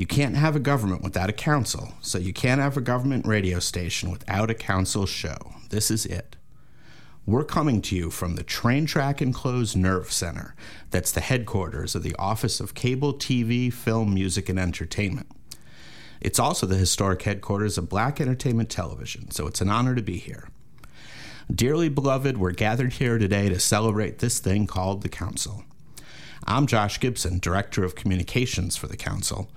You can't have a government without a council, so you can't have a government radio station without a council show. This is it. We're coming to you from the Train Track Enclosed Nerve Center, that's the headquarters of the Office of Cable TV, Film, Music, and Entertainment. It's also the historic headquarters of Black Entertainment Television, so it's an honor to be here. Dearly beloved, we're gathered here today to celebrate this thing called the Council. I'm Josh Gibson, Director of Communications for the Council.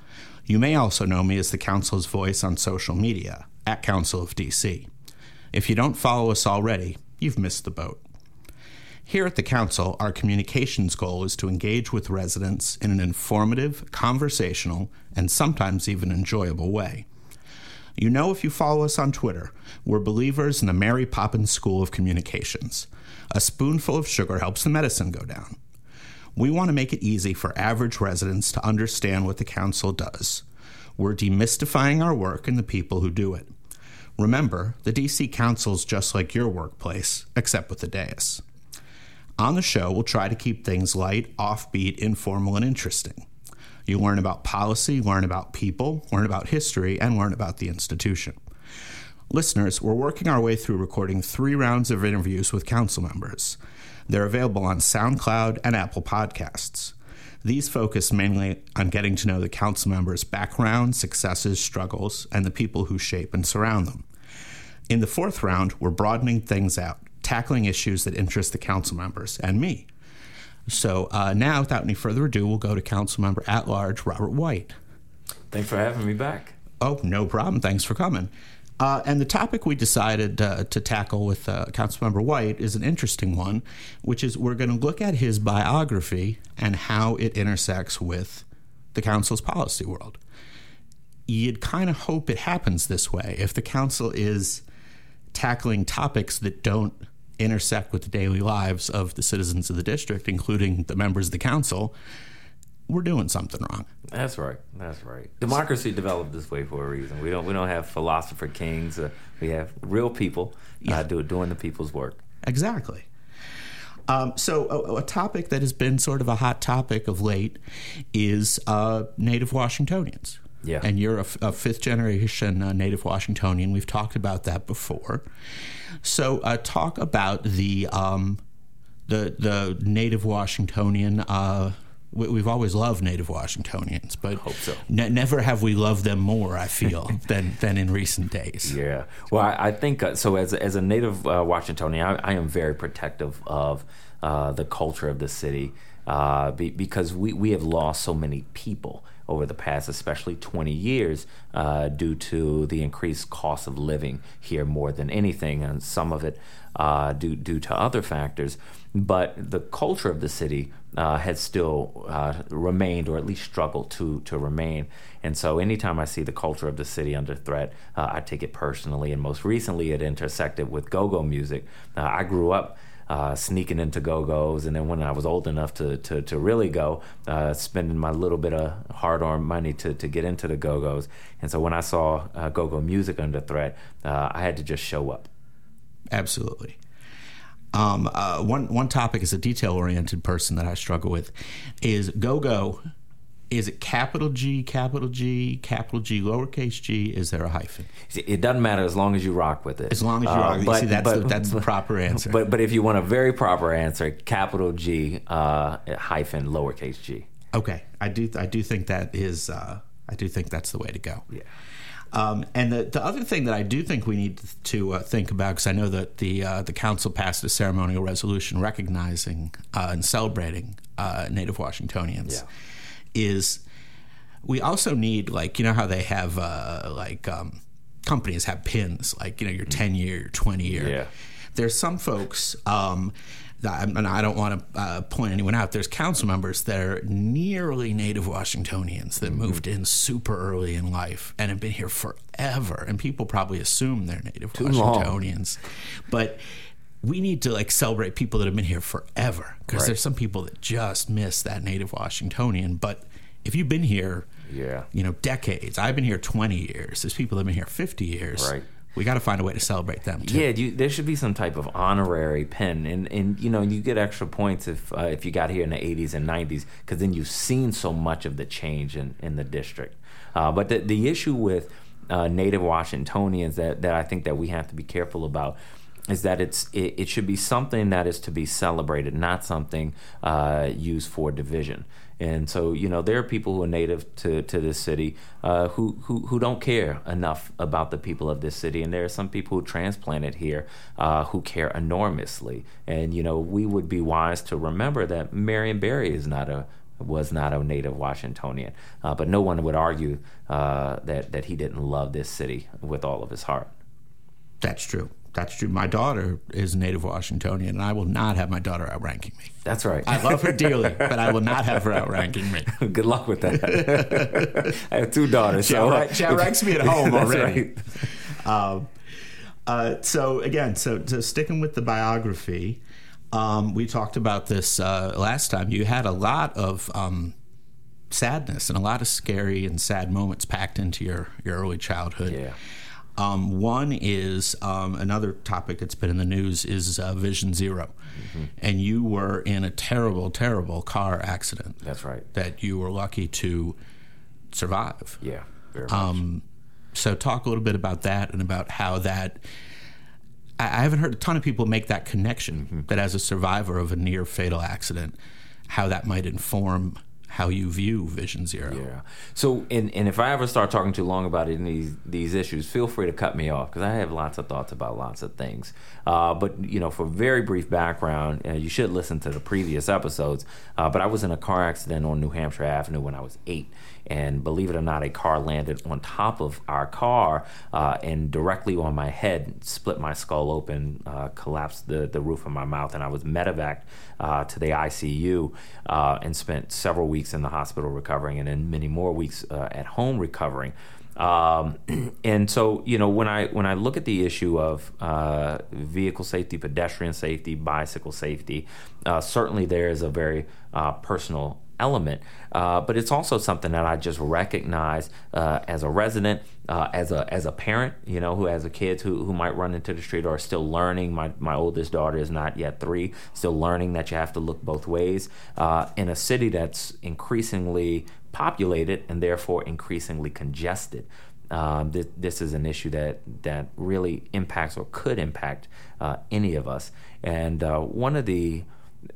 You may also know me as the Council's voice on social media, at Council of DC. If you don't follow us already, you've missed the boat. Here at the Council, our communications goal is to engage with residents in an informative, conversational, and sometimes even enjoyable way. You know, if you follow us on Twitter, we're believers in the Mary Poppins School of Communications. A spoonful of sugar helps the medicine go down. We want to make it easy for average residents to understand what the Council does. We're demystifying our work and the people who do it. Remember, the DC Council's just like your workplace, except with the dais. On the show, we'll try to keep things light, offbeat, informal, and interesting. You learn about policy, learn about people, learn about history, and learn about the institution. Listeners, we're working our way through recording three rounds of interviews with council members. They're available on SoundCloud and Apple Podcasts. These focus mainly on getting to know the council members' background, successes, struggles, and the people who shape and surround them. In the fourth round, we're broadening things out, tackling issues that interest the council members and me. So uh, now, without any further ado, we'll go to council member at large Robert White. Thanks for having me back. Oh, no problem. Thanks for coming. Uh, and the topic we decided uh, to tackle with uh, Councilmember White is an interesting one, which is we're going to look at his biography and how it intersects with the council's policy world. You'd kind of hope it happens this way. If the council is tackling topics that don't intersect with the daily lives of the citizens of the district, including the members of the council, we're doing something wrong. That's right. That's right. Democracy developed this way for a reason. We don't we don't have philosopher kings. Uh, we have real people uh, yeah. do, doing the people's work. Exactly. Um, so, a, a, topic that has been sort of a hot topic of late is uh, Native Washingtonians. Yeah. And you're a, a fifth generation uh, Native Washingtonian. We've talked about that before. So, uh, talk about the um, the the Native Washingtonian uh, we've always loved Native Washingtonians, but so. ne- never have we loved them more. I feel than than in recent days. Yeah. Well, I, I think uh, so. As a, as a Native uh, Washingtonian, I, I, am very protective of uh, the culture of the city uh, be, because we we have lost so many people over the past, especially 20 years, uh, due to the increased cost of living here more than anything, and some of it uh, due due to other factors. But the culture of the city uh, has still uh, remained, or at least struggled to to remain. And so, anytime I see the culture of the city under threat, uh, I take it personally. And most recently, it intersected with go-go music. Uh, I grew up. Uh, sneaking into go-go's, and then when I was old enough to to, to really go, uh, spending my little bit of hard-earned money to, to get into the go-go's. And so when I saw go-go music under threat, I had to just show up. Absolutely. Um, uh, one one topic as a detail oriented person that I struggle with is go go. Is it capital G, capital G, capital G, lowercase g? Is there a hyphen? It doesn't matter as long as you rock with it. As long as you uh, rock. But, See, that's but, the, that's the proper answer. But but if you want a very proper answer, capital G uh, hyphen lowercase g. Okay, I do I do think that is uh, I do think that's the way to go. Yeah. Um, and the, the other thing that I do think we need to uh, think about, because I know that the uh, the council passed a ceremonial resolution recognizing uh, and celebrating uh, Native Washingtonians, yeah. is we also need like you know how they have uh, like um, companies have pins like you know your ten year, your twenty year. Yeah. There's some folks. Um, that, and I don't want to uh, point anyone out. There's council members that are nearly native Washingtonians that moved in super early in life and have been here forever. And people probably assume they're native Washingtonians, but we need to like celebrate people that have been here forever because Right. there's some people that just miss that native Washingtonian. But if you've been here, Yeah. you know, decades. I've been here 20 years. There's people that have been here 50 years. Right. We got to find a way to celebrate them too. Yeah, you, there should be some type of honorary pin, and and you know you get extra points if uh, if you got here in the '80s and '90s, because then you've seen so much of the change in in the district. Uh, but the the issue with uh, Native Washingtonians that that I think that we have to be careful about is that it's it, it should be something that is to be celebrated, not something uh, used for division. And so, you know, there are people who are native to, to this city uh, who, who who don't care enough about the people of this city, and there are some people who transplanted here uh, who care enormously. And you know, we would be wise to remember that Marion Barry is not a was not a native Washingtonian, uh, but no one would argue uh, that that he didn't love this city with all of his heart. That's true. That's true. My daughter is native Washingtonian, and I will not have my daughter outranking me. That's right. I love her dearly, but I will not have her outranking me. Good luck with that. I have two daughters. She, so outrank- she outranks me at home already. right. Um, uh, so again, so, so sticking with the biography, um, we talked about this uh, last time. You had a lot of um, sadness and a lot of scary and sad moments packed into your your early childhood. Yeah. Um, one is um, another topic that's been in the news is uh, Vision 0 and you were in a terrible, terrible car accident. That's right. That you were lucky to survive. Yeah. Very much. Um, so talk a little bit about that and about how that. I I haven't heard a ton of people make that connection that as a survivor of a near fatal accident, how that might inform how you view Vision Zero. Yeah. So, and, and if I ever start talking too long about any these these issues, feel free to cut me off because I have lots of thoughts about lots of things. Uh, but you know, for very brief background, uh, you should listen to the previous episodes. Uh, but I was in a car accident on New Hampshire Avenue when I was eight. And believe it or not, a car landed on top of our car uh, and directly on my head, split my skull open, uh, collapsed the, the roof of my mouth, and I was medevaced uh, to the ICU uh, and spent several weeks in the hospital recovering, and then many more weeks uh, at home recovering. Um, and so, you know, when I when I look at the issue of uh, vehicle safety, pedestrian safety, bicycle safety, uh, certainly there is a very uh, personal element, uh, but it's also something that I just recognize uh, as a resident, uh, as a as a parent, you know, who has a kids who, who might run into the street or are still learning. My my oldest daughter is not yet three, still learning that you have to look both ways uh, in a city that's increasingly populated and therefore increasingly congested. Um, this, this is an issue that that really impacts or could impact uh, any of us. And uh, one of the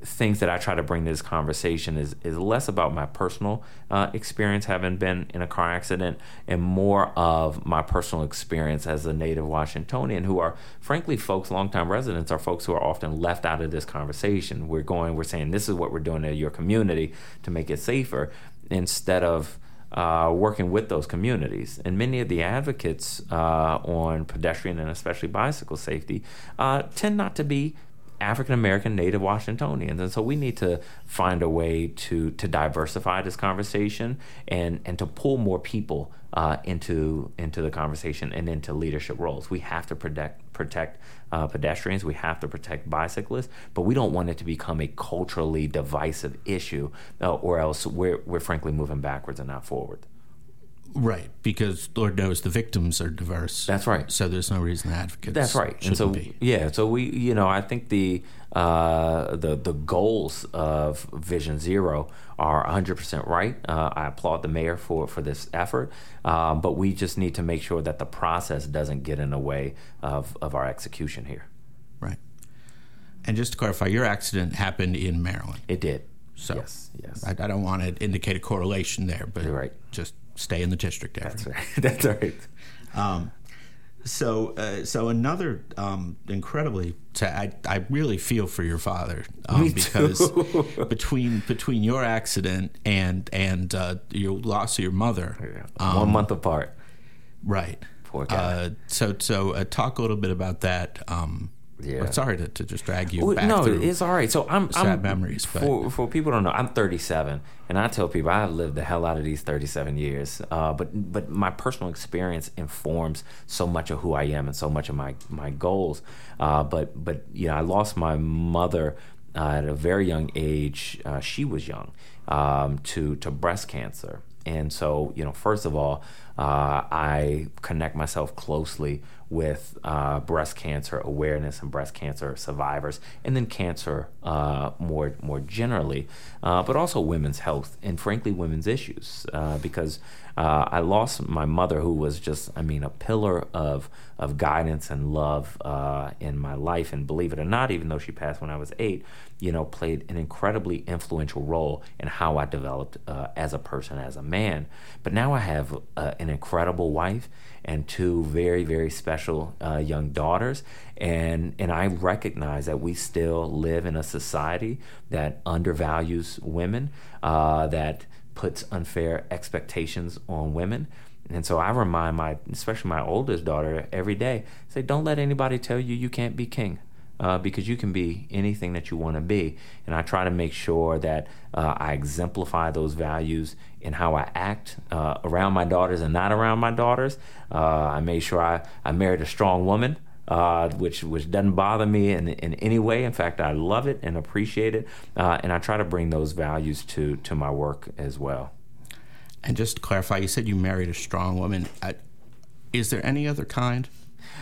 things that I try to bring to this conversation is is less about my personal uh, experience having been in a car accident and more of my personal experience as a native Washingtonian who are frankly folks longtime residents are folks who are often left out of this conversation we're going we're saying this is what we're doing in your community to make it safer instead of uh, working with those communities. And many of the advocates uh, on pedestrian and especially bicycle safety uh, tend not to be African American native Washingtonians. And so we need to find a way to, to diversify this conversation and, and to pull more people uh, into, into the conversation and into leadership roles. We have to protect, protect uh, pedestrians, we have to protect bicyclists, but we don't want it to become a culturally divisive issue, uh, or else we're, we're frankly moving backwards and not forward. Right, because Lord knows the victims are diverse. That's right. So there's no reason the advocates. That's right. And so be. yeah, so we you know I think the uh, the the goals of Vision Zero are 100% right. Uh, I applaud the mayor for for this effort, um, but we just need to make sure that the process doesn't get in the way of of our execution here. Right. And just to clarify, your accident happened in Maryland. It did. So yes, yes. I, I don't want to indicate a correlation there, but You're right. just stay in the district area. That's right. That's right. Um, so, uh, so another um, incredibly, sa- I, I really feel for your father um, because between between your accident and and uh, your loss of your mother, um, One month apart. right? Poor guy. Uh, so, so uh, talk a little bit about that. Um, Yeah. Sorry to, to just drag you well, back. No, it's all right. So I'm sad I'm, memories. But. For for people don't know, I'm 37, and I tell people I've lived the hell out of these 37 years. Uh, but but my personal experience informs so much of who I am and so much of my my goals. Uh, but but you know, I lost my mother uh, at a very young age. Uh, she was young um, to to breast cancer, and so you know, first of all, uh, I connect myself closely with uh, breast cancer awareness and breast cancer survivors, and then cancer uh, more more generally, uh, but also women's health and frankly women's issues. Uh, because uh, I lost my mother, who was just I mean a pillar of of guidance and love uh, in my life, and believe it or not, even though she passed when I was eight, you know, played an incredibly influential role in how I developed as a person, as a man. But now I have an incredible wife and two very very special uh, young daughters and and I recognize that we still live in a society that undervalues women uh, that puts unfair expectations on women and so I remind my especially my oldest daughter every day say don't let anybody tell you you can't be king uh, because you can be anything that you want to be. And I try to make sure that uh, I exemplify those values in how I act uh, around my daughters and not around my daughters. Uh, I made sure I, I married a strong woman. Uh, which which doesn't bother me in in any way. In fact, I love it and appreciate it, uh, and I try to bring those values to to my work as well. And just to clarify, you said you married a strong woman. is there any other kind?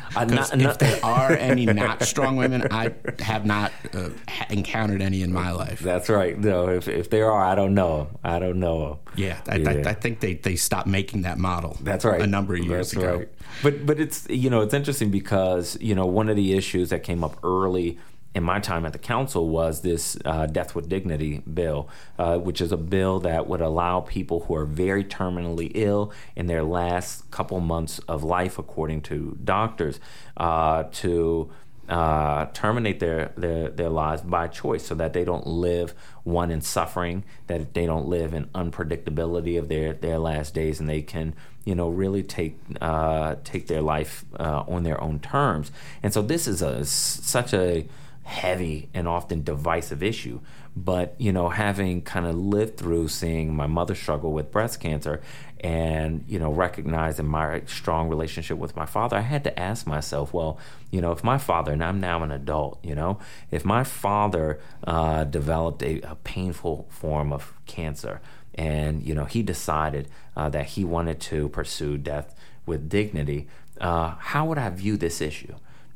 Because if not, there are any not strong women, I have not uh, encountered any in my life. That's right. No, if, if there are, I don't know. I don't know. Yeah, I, yeah. I, I think they, they stopped making that model. That's right. A number of years That's ago. Right. But but it's you know it's interesting because you know one of the issues that came up early in my time at the council was this uh, Death with Dignity bill, uh, which is a bill that would allow people who are very terminally ill in their last couple months of life, according to doctors, uh, to uh, terminate their, their their lives by choice, so that they don't live one in suffering, that they don't live in unpredictability of their their last days, and they can you know really take uh, take their life uh, on their own terms. And so this is a such a heavy and often divisive issue. But, you know, having kind of lived through seeing my mother struggle with breast cancer and, you know, recognizing my strong relationship with my father, I had to ask myself, well, you know, if my father, and I'm now an adult, you know, if my father uh, developed a, a, painful form of cancer and, you know, he decided uh, that he wanted to pursue death with dignity, uh, how would I view this issue?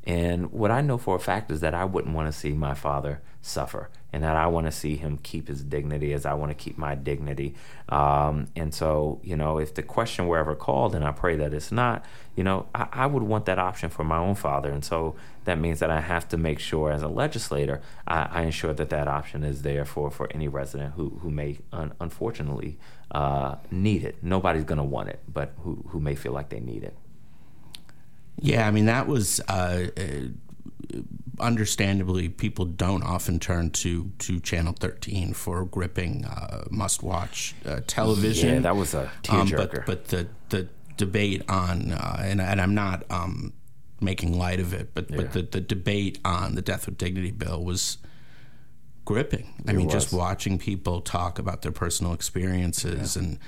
And what I know for a fact is that I wouldn't want to see my father suffer, and that I want to see him keep his dignity as I want to keep my dignity. Um, and so, you know, if the question were ever called, and I pray that it's not, you know, I, I, would want that option for my own father. And so that means that I have to make sure, as a legislator, I, I ensure that that option is there for, for any resident who, who may un- unfortunately uh, need it. Nobody's going to want it, but who, who may feel like they need it. Yeah, I mean that was uh, uh, understandably people don't often turn to to Channel 13 for gripping uh, must watch uh, television. Yeah, that was a tearjerker. Um, but but the the debate on uh, and and I'm not um, making light of it, but yeah. but the the debate on the Death with Dignity bill was gripping. I it mean, was. just watching people talk about their personal experiences yeah. and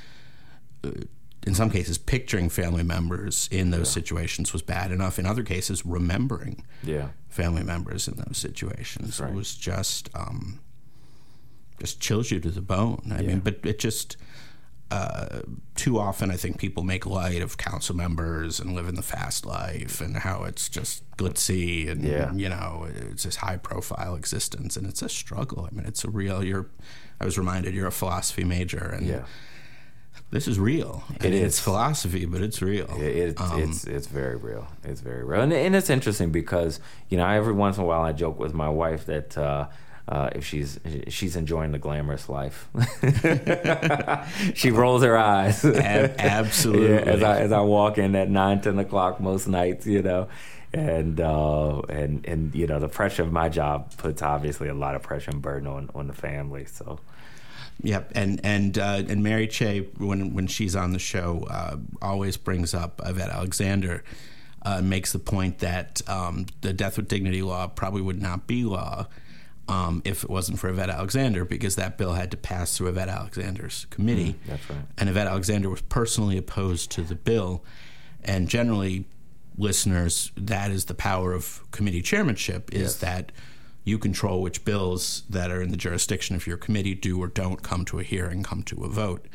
uh, in some cases, picturing family members in those yeah. situations was bad enough. In other cases, remembering yeah. family members in those situations right. was just um, just chills you to the bone. I yeah. mean, but it just uh, too often, I think people make light of council members and living the fast life and how it's just glitzy and you know it's this high profile existence and it's a struggle. I mean, it's a real. You're. I was reminded you're a philosophy major and. This is real. It is. It's philosophy, but it's real. It, um, it's it's very real. It's very real, and, and, it's interesting because you know every once in a while I joke with my wife that. Uh, uh, if she's she's enjoying the glamorous life, she rolls her eyes. Ab- absolutely. yeah, as I as I walk in at nine ten o'clock most nights, you know, and uh, and and you know the pressure of my job puts obviously a lot of pressure and burden on on the family. So Yep, and and uh, and Mary Cheh, when when she's on the show, uh, always brings up Yvette Alexander. uh, makes the point that um, the death with dignity law probably would not be law um, if it wasn't for Yvette Alexander, because that bill had to pass through Yvette Alexander's committee. Mm, that's right. And Yvette Alexander was personally opposed to the bill. And generally, listeners, that is the power of committee chairmanship is Yes. that you control which bills that are in the jurisdiction of your committee do or don't come to a hearing, come to a vote.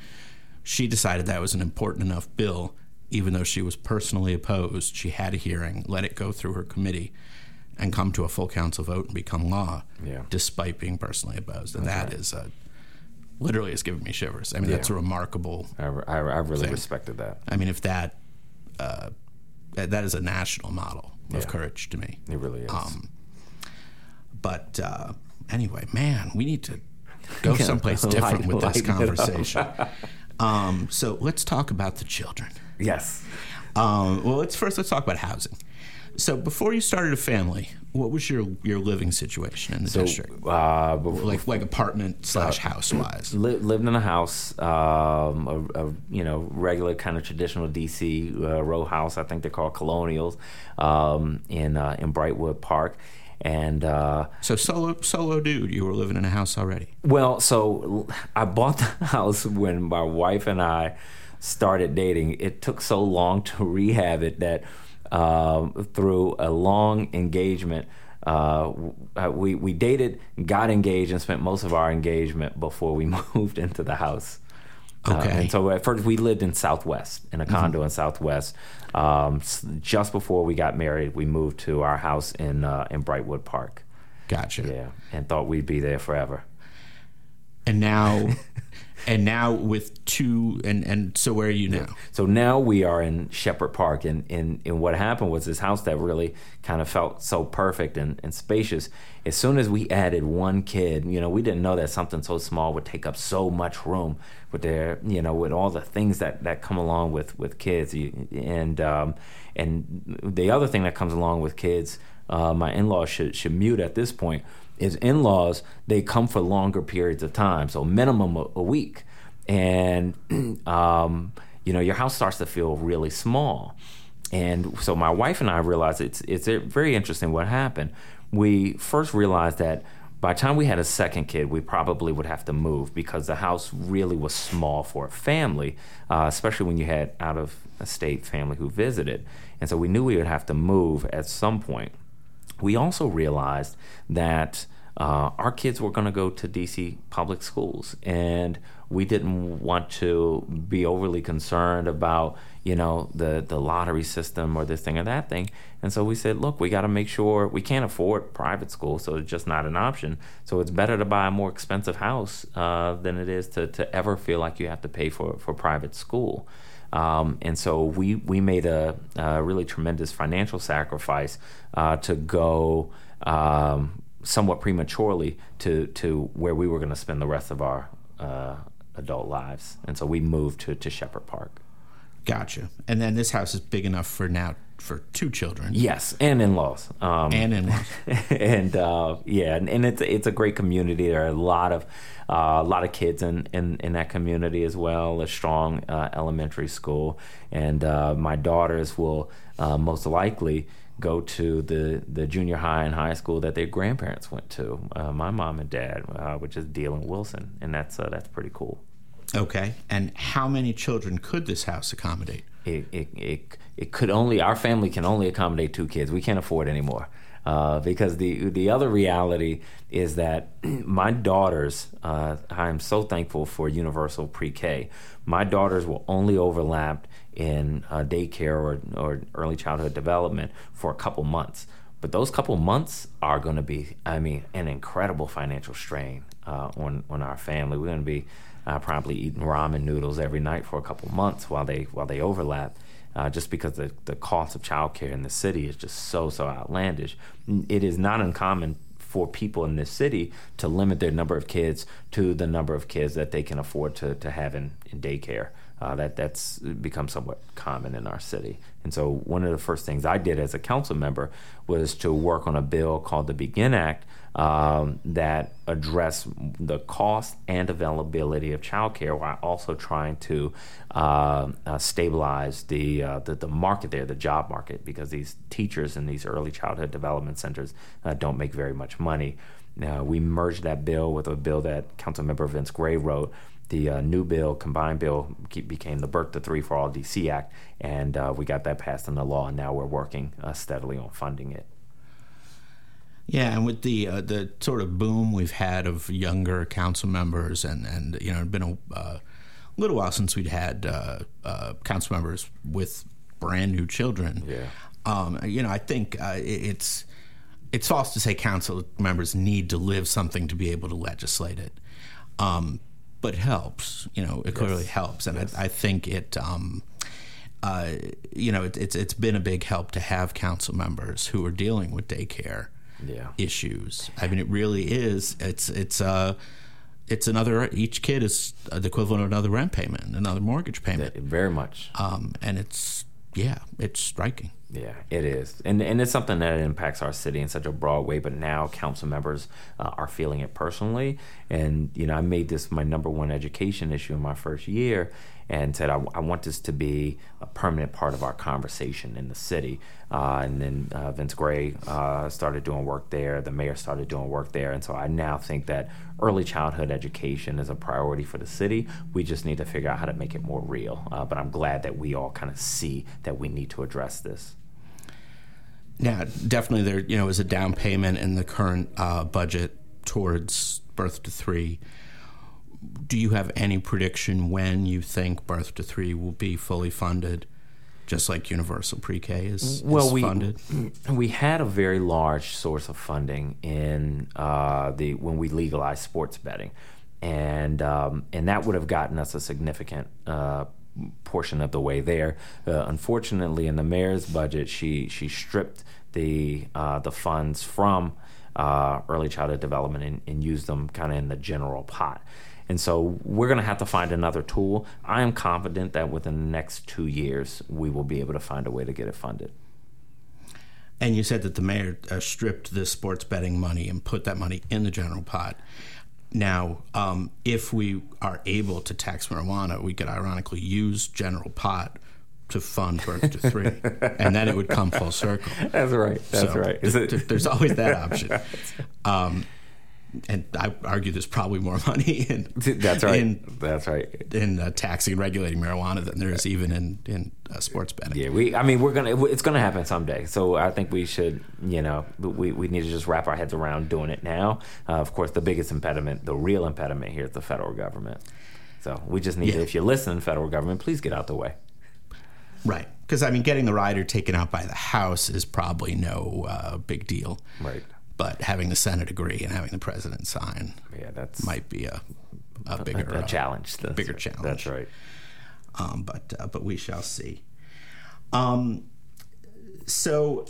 She decided that was an important enough bill, even though she was personally opposed. She had a hearing, let it go through her committee, and come to a full council vote and become law, Yeah. despite being personally opposed. And that is uh, literally has given me shivers. I mean, that's a remarkable I, I, I really Thing. respected that. I mean, if that uh, that that is a national model of Yeah. courage to me. It really is. Um, But uh, anyway, man, we need to go Yeah, someplace different with this lighten it up. conversation. um, so let's talk about the children. yes. Um, well, let's first let's talk about housing. So before you started a family, what was your your living situation in the So, district? uh, before, Like like apartment slash house wise. li- lived in a house, um, a, a you know regular kind of traditional DC uh, row house. I think they're called colonials um, in uh, in Brightwood Park, and uh, So solo solo dude, you were living in a house already. well, so I bought the house when my wife and I started dating. It took so long to rehab it that um, through a long engagement. Uh, uh, we we dated, got engaged, and spent most of our engagement before we moved into the house. Uh, Okay. and so at first we lived in Southwest in a condo in Southwest. Um, just before we got married, we moved to our house in uh, in Brightwood Park. Gotcha. Yeah, and thought we'd be there forever. and now and now with two and and so where are you now So now we are in Shepherd Park, and, and, and what happened was this house that really kind of felt so perfect and, and spacious. As soon as we added one kid, you know, we didn't know that something so small would take up so much room with their, you know, with all the things that, that come along with with kids. You- And um, and the other thing that comes along with kids, uh, my in-laws should should mute at this point. Is in-laws they come for longer periods of time, so minimum a, a week and um, you know your house starts to feel really small and so my wife and i realized it's it's very interesting what happened we first realized that by the time we had a second kid we probably would have to move because the house really was small for a family uh, especially when you had out of state family who visited. And so we knew we would have to move at some point. We also realized that uh, our kids were going to go to DC public schools, and we didn't want to be overly concerned about you know the the lottery system or this thing or that thing. And so we said, look, we got to make sure we can't afford private school, so it's just not an option. So it's better to buy a more expensive house uh, than it is to to ever feel like you have to pay for for private school. Um, and so we we made a, a really tremendous financial sacrifice uh, to go um, somewhat prematurely to to where we were going to spend the rest of our uh, adult lives. And so we moved to to Shepherd Park. Gotcha and then this house is big enough for now for two children Yes, and in-laws. Um, and in-laws and uh, yeah, and, and it's it's a great community. There are a lot of uh, a lot of kids in, in, in that community as well. A strong uh, elementary school, and uh, my daughters will uh, most likely go to the the junior high and high school that their grandparents went to. Uh, my mom and dad, uh, which is Deal and Wilson, and that's uh, that's pretty cool. Okay and how many children could this house accommodate it, it, it, it could only our family can only accommodate two kids. We can't afford anymore. Uh, because the the other reality is that my daughters, uh, I am so thankful for universal pre-K. My daughters will only overlap in uh, daycare or, or early childhood development for a couple months. But those couple months are going to be, I mean, an incredible financial strain uh, on on our family. We're going to be uh, probably eating ramen noodles every night for a couple months while they while they overlap. Uh, just because the, the cost of childcare in the city is just so so outlandish. It is not uncommon for people in this city to limit their number of kids to the number of kids that they can afford to, to have in, in daycare. Uh, that that's become somewhat common in our city. And so one of the first things I did as a council member was to work on a bill called the Begin Act um, that address the cost and availability of childcare while also trying to uh, uh, stabilize the, uh, the, the market there, the job market, because these teachers in these early childhood development centers uh, don't make very much money. We merged that bill with a bill that Councilmember Vince Gray wrote the uh, new bill, combined bill, became the Birth to Three for All DC Act, and uh, we got that passed into law, and now we're working uh, steadily on funding it. Yeah, and with the uh, the sort of boom we've had of younger council members, and and you know, it's been a uh, little while since we'd had uh, council members with brand new children. Yeah, um, you know, I think it's it's false to say council members need to live something to be able to legislate it. Um, but it helps. You know, it yes. clearly helps, and yes. I, I, think it. Um, uh, you know, it, it's it's been a big help to have council members who are dealing with daycare yeah. issues. I mean, it really is. It's it's uh, it's another. Each kid is the equivalent of another rent payment, another mortgage payment. Very much. Um, and it's yeah, it's striking. Yeah, it is, and and it's something that impacts our city in such a broad way. But now council members uh, are feeling it personally, and you know, I made this my number one education issue in my first year, and said I, I want this to be a permanent part of our conversation in the city. Uh, and then uh, Vince Gray uh, started doing work there. The mayor started doing work there, and so I now think that early childhood education is a priority for the city. We just need to figure out how to make it more real. Uh, but I'm glad that we all kind of see that we need to address this. Yeah, definitely. There, you know, is a down payment in the current uh, budget towards birth to three. Do you have any prediction when you think birth to three will be fully funded? just like universal pre-K is, well, is we, funded? We had a very large source of funding in uh, the when we legalized sports betting, and um, and that would have gotten us a significant uh, portion of the way there. Uh, unfortunately, in the mayor's budget, she she stripped the uh, the funds from uh, early childhood development and, and used them kind of in the general pot. And so we're going to have to find another tool. I am confident that within the next two years, we will be able to find a way to get it funded. And you said that the mayor uh, stripped the sports betting money and put that money in the general pot. Now, um, if we are able to tax marijuana, we could ironically use general pot to fund birth to three, and then it would come full circle. That's right. That's so right. Th- there's always that option. Um, and I argue there's probably more money in that's right. In, that's right in uh, taxing and regulating marijuana than there is even in in uh, sports betting. Yeah, we. I mean, we're gonna. It's gonna happen someday. So I think we should. You know, we we need to just wrap our heads around doing it now. Uh, of course, the biggest impediment, the real impediment here, is the federal government. So we just need. Yeah. To, if you listen, federal government, please get out the way. Right. Because I mean, getting the rider taken out by the House is probably no uh, big deal. Right but having the Senate agree and having the president sign, yeah, that's might be a a bigger a, a challenge. That's bigger right. challenge. That's right. Um, but uh, but we shall see. Um, so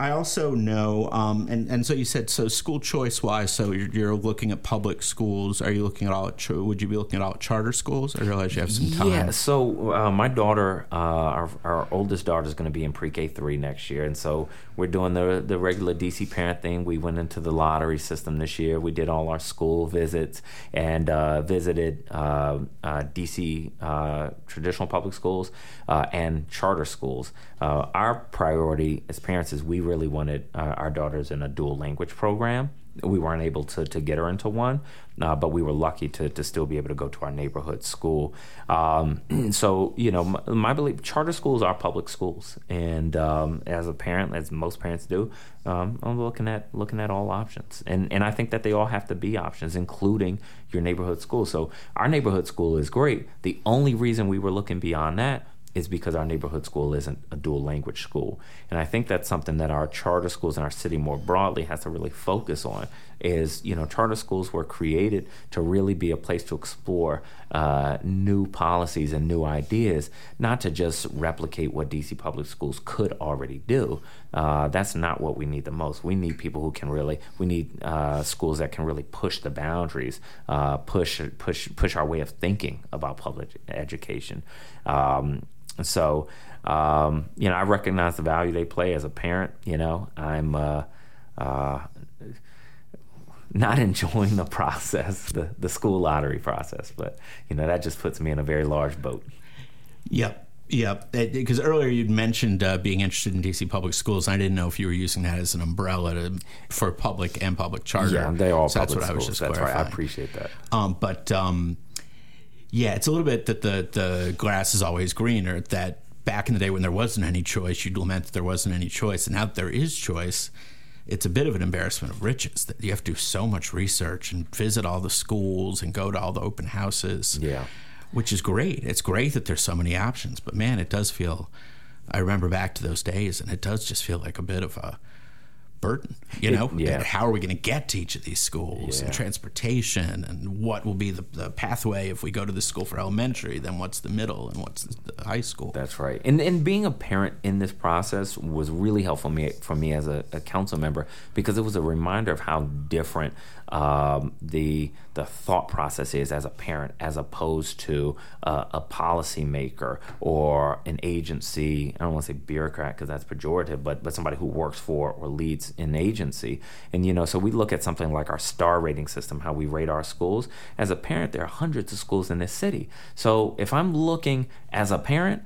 I also know, um, and and so you said so school choice wise. So you're, you're, looking at public schools. Are you looking at all? Would you be looking at all charter schools? I realize you have some time. Yeah. So uh, my daughter, uh, our, our oldest daughter, is going to be in pre K three next year, and so we're doing the the regular DC parent thing. We went into the lottery system this year. We did all our school visits and uh, visited uh, uh, DC uh, traditional public schools and charter schools. our priority as parents is we really wanted uh, our daughters in a dual language program. We weren't able to, to get her into one, uh, but we were lucky to, to still be able to go to our neighborhood school. Um, so, you know, my, my, belief, charter schools are public schools, and um, as a parent, as most parents do, um, I'm looking at looking at all options, and and I think that they all have to be options, including your neighborhood school. So our neighborhood school is great. The only reason we were looking beyond that is because our neighborhood school isn't a dual language school. And I think that's something that our charter schools in our city more broadly has to really focus on is, you know, charter schools were created to really be a place to explore uh, new policies and new ideas, not to just replicate what DC public schools could already do. Uh, that's not what we need the most. We need people who can really, we need uh, schools that can really push the boundaries, uh, push, push, push our way of thinking about public education. Um, so, um, you know, I recognize the value they play as a parent. You know, I'm uh, uh, not enjoying the process, the, the school lottery process, but, you know, that just puts me in a very large boat. Yep. Yep. Because earlier you'd mentioned uh, being interested in DC public schools. And I didn't know if you were using that as an umbrella to, for public and public charter. Yeah, they all so that's what schools. I was just that's clarifying. right. I appreciate that. Um, but um, yeah, it's a little bit that the the grass is always greener. That back in the day when there wasn't any choice, you'd lament that there wasn't any choice, and now that there is choice, it's a bit of an embarrassment of riches that you have to do so much research and visit all the schools and go to all the open houses. Yeah. which is great. It's great that there's so many options, but man, it does feel. I remember back to those days, and it does just feel like a bit of a burden. You It- know, yeah. How are we going to get to each of these schools Yeah. and transportation, and what will be the, the pathway if we go to the school for elementary? Then what's the middle, and what's the high school? That's right. And and being a parent in this process was really helpful me for me as a, a council member because it was a reminder of how different um, the the thought process is as a parent as opposed to uh, a policymaker or an agency. I don't want to say bureaucrat because that's pejorative, but but somebody who works for or leads an agency. And you know, so we look at something like our star rating system, how we rate our schools. As a parent, there are hundreds of schools in this city. So if I'm looking as a parent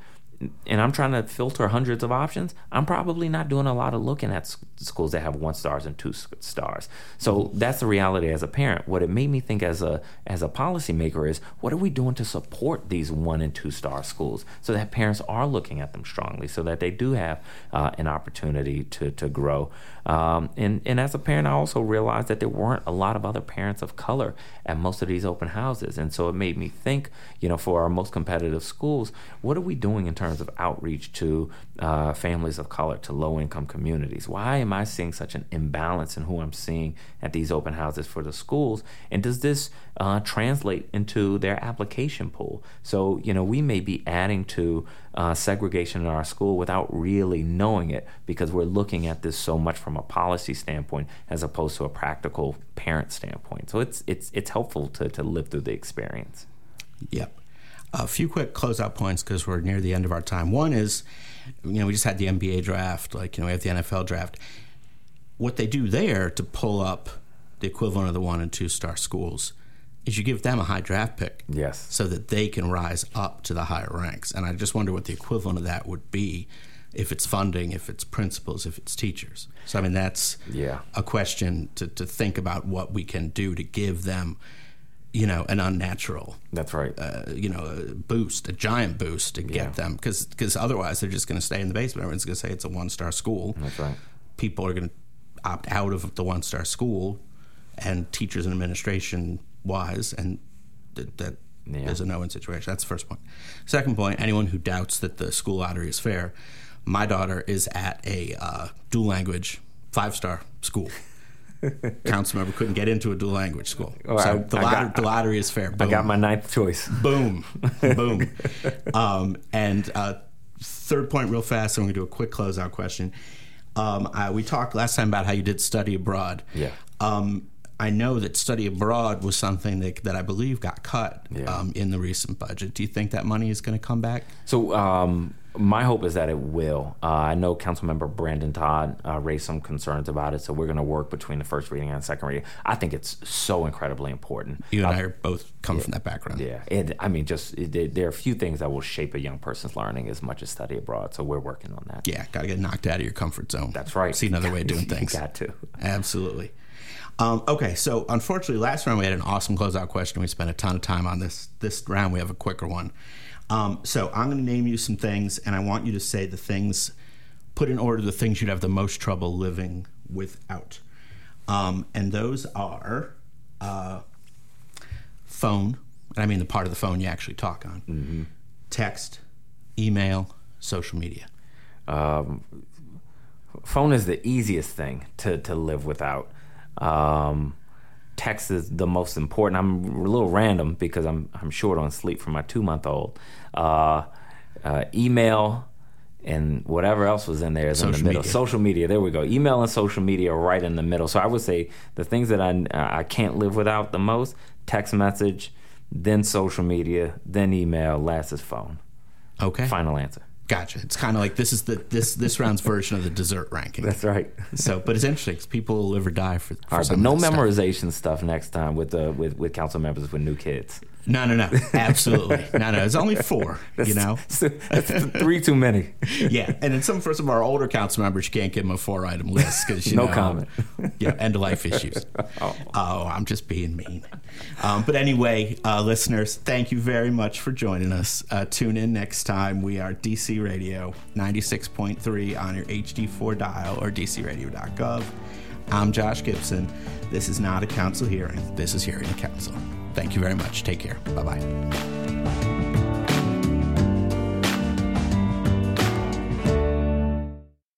and I'm trying to filter hundreds of options, I'm probably not doing a lot of looking at schools that have one stars and two stars. So that's the reality as a parent. What it made me think as a as a policymaker is what are we doing to support these one and two star schools so that parents are looking at them strongly, so that they do have uh, an opportunity to to grow. Um, and and as a parent, I also realized that there weren't a lot of other parents of color at most of these open houses, and so it made me think. You know, for our most competitive schools, what are we doing in terms of outreach to uh, families of color, to low income communities? Why am I seeing such an imbalance in who I'm seeing at these open houses for the schools? And does this uh, translate into their application pool? So, you know, we may be adding to uh, segregation in our school without really knowing it because we're looking at this so much from a policy standpoint as opposed to a practical parent standpoint. So it's it's it's helpful to, to live through the experience. Yep. A few quick closeout points because we're near the end of our time. One is, you know, we just had the NBA draft, like, you know, we have the NFL draft. What they do there to pull up the equivalent of the one and two star schools is you give them a high draft pick. Yes. So that they can rise up to the higher ranks. And I just wonder what the equivalent of that would be if it's funding, if it's principals, if it's teachers. So, I mean, that's Yeah. a question to, to think about what we can do to give them, you know, an unnatural That's right. uh, you know, a boost, a giant boost to Yeah. get them, because otherwise they're just going to stay in the basement. Everyone's going to say it's a one star school. That's right. People are going to opt out of the one star school, and teachers and administration wise, and th- that Yeah. there's a no win situation. That's the first point. Second point: anyone who doubts that the school lottery is fair, my daughter is at a uh, dual language five star school. Council member couldn't get into a dual language school, All so right. the, I lottery, got- the lottery is fair. I got my ninth choice. boom, boom. Um, and uh, third point, real fast. I'm going to do a quick closeout question. Um, I, we talked last time about how you did study abroad. Yeah. Um, I know that study abroad was something that, that I believe got cut Yeah. um, in the recent budget. Do you think that money is going to come back? So um, my hope is that it will. Uh, I know Councilmember Brandon Todd uh, raised some concerns about it, so we're going to work between the first reading and second reading. I think it's so incredibly important. You and I are both come from that background. Yeah, and I mean, just it, there, there are a few things that will shape a young person's learning as much as study abroad. So we're working on that. Yeah, got to get knocked out of your comfort zone. That's right. See another way of doing things. Got to. Absolutely. Um, okay, so unfortunately, last round we had an awesome closeout question. We spent a ton of time on this. This round we have a quicker one. Um, so I'm going to name you some things, and I want you to say the things, put in order the things you'd have the most trouble living without. Um, and those are uh, phone, and I mean the part of the phone you actually talk on, text, email, social media. Um, phone is the easiest thing to, to live without. Um, text is the most important. I'm a little random because I'm I'm short on sleep for my two month old. Uh, uh, email and whatever else was in there is social in the middle. Media. Social media. There we go. Email and social media are right in the middle. So I would say the things that I I can't live without the most: text message, then social media, then email, last is phone. Okay. Final answer. Gotcha. It's kind of like this is the this this round's version of the dessert ranking. That's right. So, but it's interesting 'cause people will live or die for. for All right, but no that stuff. memorization stuff next time with the with, with council members with new kids. No, no, no. Absolutely. no, no. It's only four. you know. That's three too many. yeah, and then some for some of our older council members, you can't give them a four-item list because you No know, comment. you know, end-of-life issues. Oh. I'm just being mean. Um, but anyway, uh, listeners, thank you very much for joining us. Uh, tune in next time. We are DC Radio 96.3 on your HD4 dial or DCRadio.gov. I'm Josh Gibson. This is not a council hearing. This is hearing a council. Thank you very much. Take care. Bye bye.